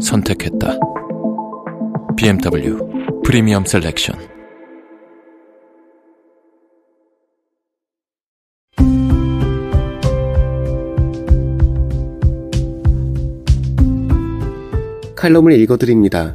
선택했다. BMW 프리미엄 셀렉션. 칼럼을 읽어드립니다.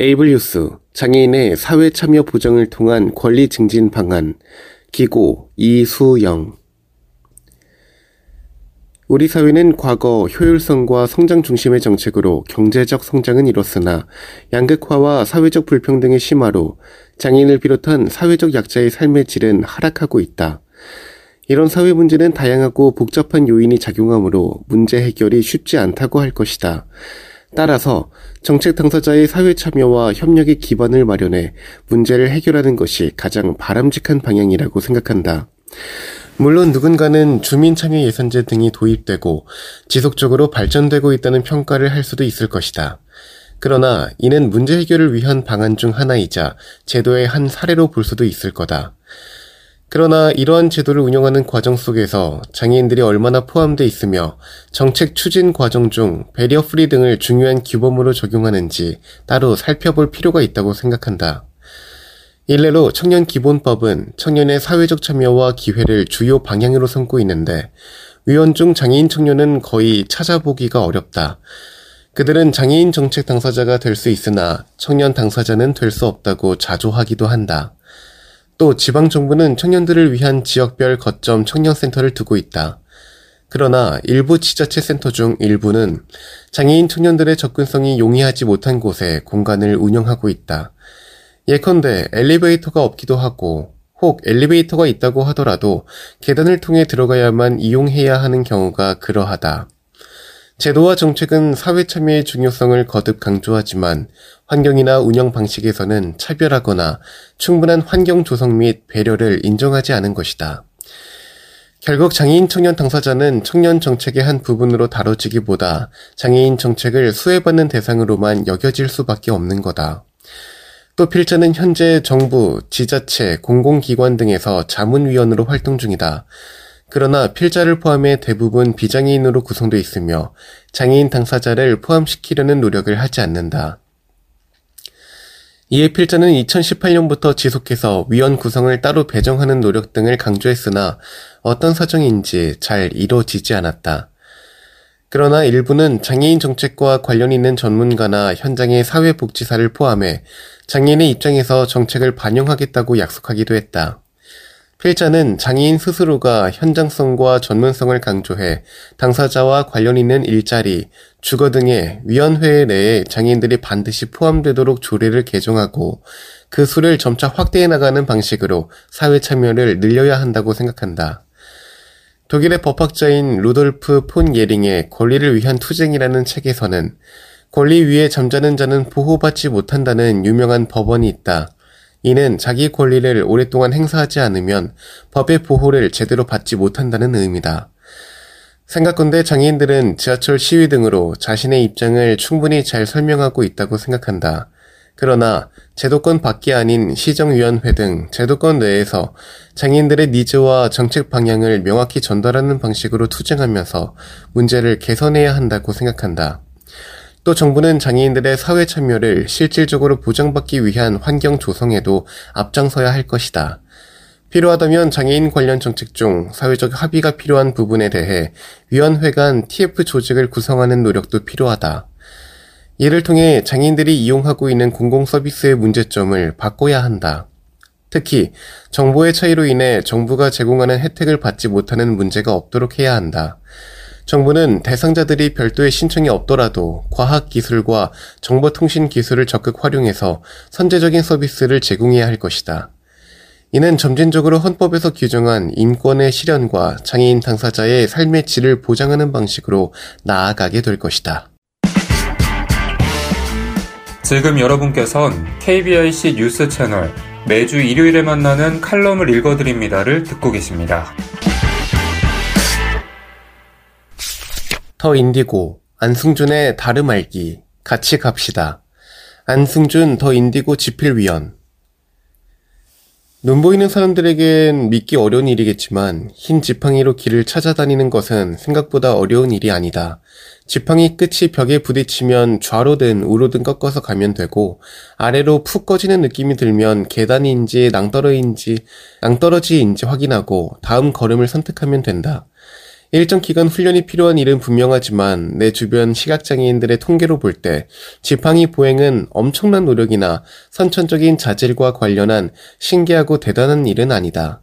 에이블 뉴스 장애인의 사회 참여 보장을 통한 권리 증진 방안 기고 이수영 우리 사회는 과거 효율성과 성장 중심의 정책으로 경제적 성장은 이뤘으나 양극화와 사회적 불평등의 심화로 장애인을 비롯한 사회적 약자의 삶의 질은 하락하고 있다. 이런 사회 문제는 다양하고 복잡한 요인이 작용하므로 문제 해결이 쉽지 않다고 할 것이다. 따라서 정책 당사자의 사회 참여와 협력의 기반을 마련해 문제를 해결하는 것이 가장 바람직한 방향이라고 생각한다. 물론 누군가는 주민 참여 예산제 등이 도입되고 지속적으로 발전되고 있다는 평가를 할 수도 있을 것이다. 그러나 이는 문제 해결을 위한 방안 중 하나이자 제도의 한 사례로 볼 수도 있을 거다. 그러나 이러한 제도를 운영하는 과정 속에서 장애인들이 얼마나 포함되어 있으며 정책 추진 과정 중 배리어 프리 등을 중요한 규범으로 적용하는지 따로 살펴볼 필요가 있다고 생각한다. 일례로 청년 기본법은 청년의 사회적 참여와 기회를 주요 방향으로 삼고 있는데 위원 중 장애인 청년은 거의 찾아보기가 어렵다. 그들은 장애인 정책 당사자가 될 수 있으나 청년 당사자는 될 수 없다고 자조하기도 한다. 또 지방정부는 청년들을 위한 지역별 거점 청년센터를 두고 있다. 그러나 일부 지자체 센터 중 일부는 장애인 청년들의 접근성이 용이하지 못한 곳에 공간을 운영하고 있다. 예컨대 엘리베이터가 없기도 하고 혹 엘리베이터가 있다고 하더라도 계단을 통해 들어가야만 이용해야 하는 경우가 그러하다. 제도와 정책은 사회 참여의 중요성을 거듭 강조하지만 환경이나 운영 방식에서는 차별하거나 충분한 환경 조성 및 배려를 인정하지 않은 것이다. 결국 장애인 청년 당사자는 청년 정책의 한 부분으로 다뤄지기보다 장애인 정책을 수혜받는 대상으로만 여겨질 수밖에 없는 거다. 또 필자는 현재 정부, 지자체, 공공기관 등에서 자문위원으로 활동 중이다. 그러나 필자를 포함해 대부분 비장애인으로 구성되어 있으며 장애인 당사자를 포함시키려는 노력을 하지 않는다. 이에 필자는 2018년부터 지속해서 위원 구성을 따로 배정하는 노력 등을 강조했으나 어떤 사정인지 잘 이루어지지 않았다. 그러나 일부는 장애인 정책과 관련 있는 전문가나 현장의 사회복지사를 포함해 장애인의 입장에서 정책을 반영하겠다고 약속하기도 했다. 필자는 장애인 스스로가 현장성과 전문성을 강조해 당사자와 관련 있는 일자리, 주거 등의 위원회 내에 장애인들이 반드시 포함되도록 조례를 개정하고 그 수를 점차 확대해 나가는 방식으로 사회 참여를 늘려야 한다고 생각한다. 독일의 법학자인 루돌프 폰 예링의 권리를 위한 투쟁이라는 책에서는 권리 위에 잠자는 자는 보호받지 못한다는 유명한 법원이 있다. 이는 자기 권리를 오랫동안 행사하지 않으면 법의 보호를 제대로 받지 못한다는 의미다. 생각건대 장애인들은 지하철 시위 등으로 자신의 입장을 충분히 잘 설명하고 있다고 생각한다. 그러나 제도권 밖이 아닌 시정위원회 등 제도권 내에서 장애인들의 니즈와 정책 방향을 명확히 전달하는 방식으로 투쟁하면서 문제를 개선해야 한다고 생각한다. 또 정부는 장애인들의 사회 참여를 실질적으로 보장받기 위한 환경 조성에도 앞장서야 할 것이다. 필요하다면 장애인 관련 정책 중 사회적 합의가 필요한 부분에 대해 위원회 간 TF 조직을 구성하는 노력도 필요하다. 이를 통해 장애인들이 이용하고 있는 공공 서비스의 문제점을 바꿔야 한다. 특히 정보의 차이로 인해 정부가 제공하는 혜택을 받지 못하는 문제가 없도록 해야 한다. 정부는 대상자들이 별도의 신청이 없더라도 과학기술과 정보통신 기술을 적극 활용해서 선제적인 서비스를 제공해야 할 것이다. 이는 점진적으로 헌법에서 규정한 인권의 실현과 장애인 당사자의 삶의 질을 보장하는 방식으로 나아가게 될 것이다. 지금 여러분께선 KBIC 뉴스 채널 매주 일요일에 만나는 칼럼을 읽어드립니다를 듣고 계십니다. 더 인디고, 안승준의 다름 알기, 같이 갑시다. 안승준 더 인디고 지필위원. 눈 보이는 사람들에겐 믿기 어려운 일이겠지만 흰 지팡이로 길을 찾아다니는 것은 생각보다 어려운 일이 아니다. 지팡이 끝이 벽에 부딪히면 좌로든 우로든 꺾어서 가면 되고 아래로 푹 꺼지는 느낌이 들면 계단인지 낭떠러인지 낭떠러지인지 확인하고 다음 걸음을 선택하면 된다. 일정 기간 훈련이 필요한 일은 분명하지만 내 주변 시각장애인들의 통계로 볼 때 지팡이 보행은 엄청난 노력이나 선천적인 자질과 관련한 신기하고 대단한 일은 아니다.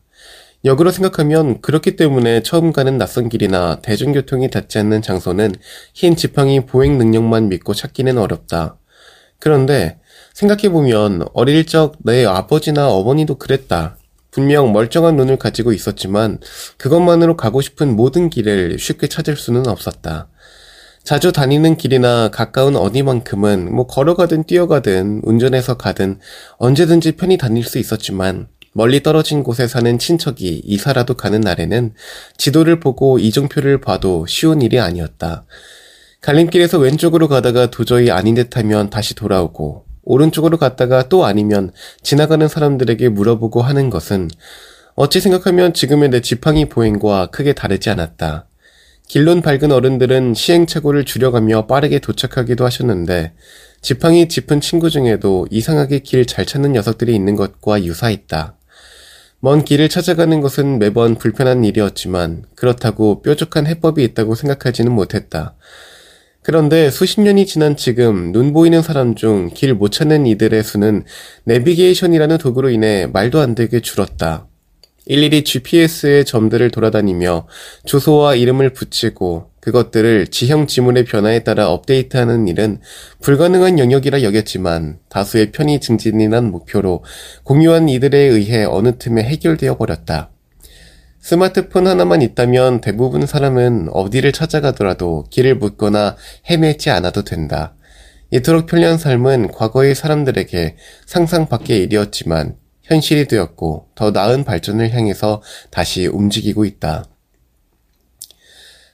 역으로 생각하면 그렇기 때문에 처음 가는 낯선 길이나 대중교통이 닿지 않는 장소는 흰 지팡이 보행 능력만 믿고 찾기는 어렵다. 그런데 생각해보면 어릴 적 내 아버지나 어머니도 그랬다. 분명 멀쩡한 눈을 가지고 있었지만 그것만으로 가고 싶은 모든 길을 쉽게 찾을 수는 없었다. 자주 다니는 길이나 가까운 어디만큼은 뭐 걸어가든 뛰어가든 운전해서 가든 언제든지 편히 다닐 수 있었지만 멀리 떨어진 곳에 사는 친척이 이사라도 가는 날에는 지도를 보고 이정표를 봐도 쉬운 일이 아니었다. 갈림길에서 왼쪽으로 가다가 도저히 아닌 듯 하면 다시 돌아오고 오른쪽으로 갔다가 또 아니면 지나가는 사람들에게 물어보고 하는 것은 어찌 생각하면 지금의 내 지팡이 보행과 크게 다르지 않았다. 길론 밝은 어른들은 시행착오를 줄여가며 빠르게 도착하기도 하셨는데 지팡이 짚은 친구 중에도 이상하게 길 잘 찾는 녀석들이 있는 것과 유사했다. 먼 길을 찾아가는 것은 매번 불편한 일이었지만 그렇다고 뾰족한 해법이 있다고 생각하지는 못했다. 그런데 수십 년이 지난 지금 눈 보이는 사람 중 길 못 찾는 이들의 수는 내비게이션이라는 도구로 인해 말도 안 되게 줄었다. 일일이 GPS의 점들을 돌아다니며 주소와 이름을 붙이고 그것들을 지형 지문의 변화에 따라 업데이트하는 일은 불가능한 영역이라 여겼지만 다수의 편의 증진이란 목표로 공유한 이들에 의해 어느 틈에 해결되어 버렸다. 스마트폰 하나만 있다면 대부분 사람은 어디를 찾아가더라도 길을 묻거나 헤매지 않아도 된다. 이토록 편리한 삶은 과거의 사람들에게 상상 밖의 일이었지만 현실이 되었고 더 나은 발전을 향해서 다시 움직이고 있다.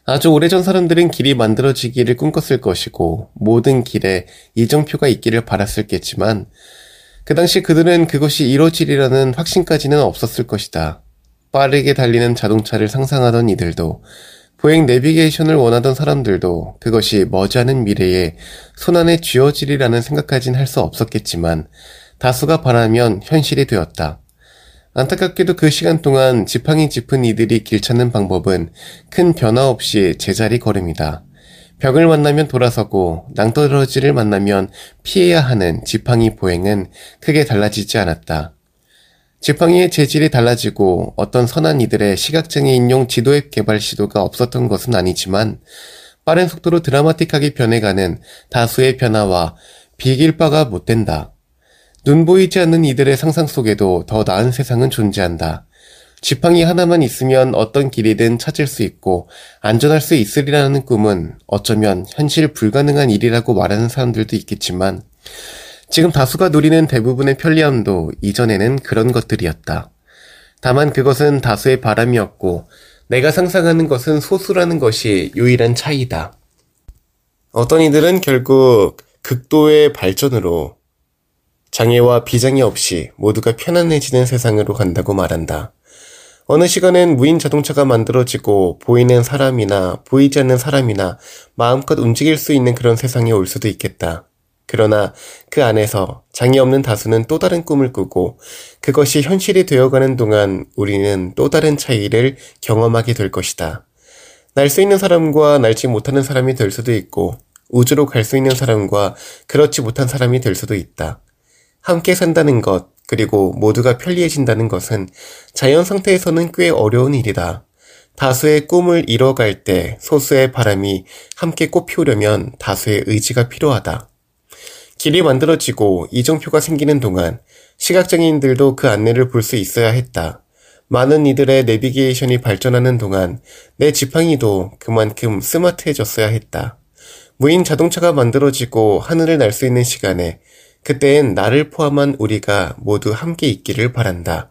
아주 오래전 사람들은 길이 만들어지기를 꿈꿨을 것이고 모든 길에 이정표가 있기를 바랐을겠지만 그 당시 그들은 그것이 이루어지리라는 확신까지는 없었을 것이다. 빠르게 달리는 자동차를 상상하던 이들도 보행 내비게이션을 원하던 사람들도 그것이 머지않은 미래에 손안에 쥐어지리라는 생각까진 할 수 없었겠지만 다수가 바라면 현실이 되었다. 안타깝게도 그 시간 동안 지팡이 짚은 이들이 길 찾는 방법은 큰 변화 없이 제자리 걸음이다. 벽을 만나면 돌아서고 낭떠러지를 만나면 피해야 하는 지팡이 보행은 크게 달라지지 않았다. 지팡이의 재질이 달라지고 어떤 선한 이들의 시각장애인용 지도앱 개발 시도가 없었던 것은 아니지만 빠른 속도로 드라마틱하게 변해가는 다수의 변화와 비길 바가 못 된다. 눈 보이지 않는 이들의 상상 속에도 더 나은 세상은 존재한다. 지팡이 하나만 있으면 어떤 길이든 찾을 수 있고 안전할 수 있으리라는 꿈은 어쩌면 현실 불가능한 일이라고 말하는 사람들도 있겠지만 지금 다수가 누리는 대부분의 편리함도 이전에는 그런 것들이었다. 다만 그것은 다수의 바람이었고 내가 상상하는 것은 소수라는 것이 유일한 차이다. 어떤 이들은 결국 극도의 발전으로 장애와 비장애 없이 모두가 편안해지는 세상으로 간다고 말한다. 어느 시간엔 무인 자동차가 만들어지고 보이는 사람이나 보이지 않는 사람이나 마음껏 움직일 수 있는 그런 세상이 올 수도 있겠다. 그러나 그 안에서 장이 없는 다수는 또 다른 꿈을 꾸고 그것이 현실이 되어가는 동안 우리는 또 다른 차이를 경험하게 될 것이다. 날 수 있는 사람과 날지 못하는 사람이 될 수도 있고 우주로 갈 수 있는 사람과 그렇지 못한 사람이 될 수도 있다. 함께 산다는 것, 그리고 모두가 편리해진다는 것은 자연 상태에서는 꽤 어려운 일이다. 다수의 꿈을 이뤄갈 때 소수의 바람이 함께 꽃피우려면 다수의 의지가 필요하다. 길이 만들어지고 이정표가 생기는 동안 시각장애인들도 그 안내를 볼 수 있어야 했다. 많은 이들의 내비게이션이 발전하는 동안 내 지팡이도 그만큼 스마트해졌어야 했다. 무인 자동차가 만들어지고 하늘을 날 수 있는 시간에 그때엔 나를 포함한 우리가 모두 함께 있기를 바란다.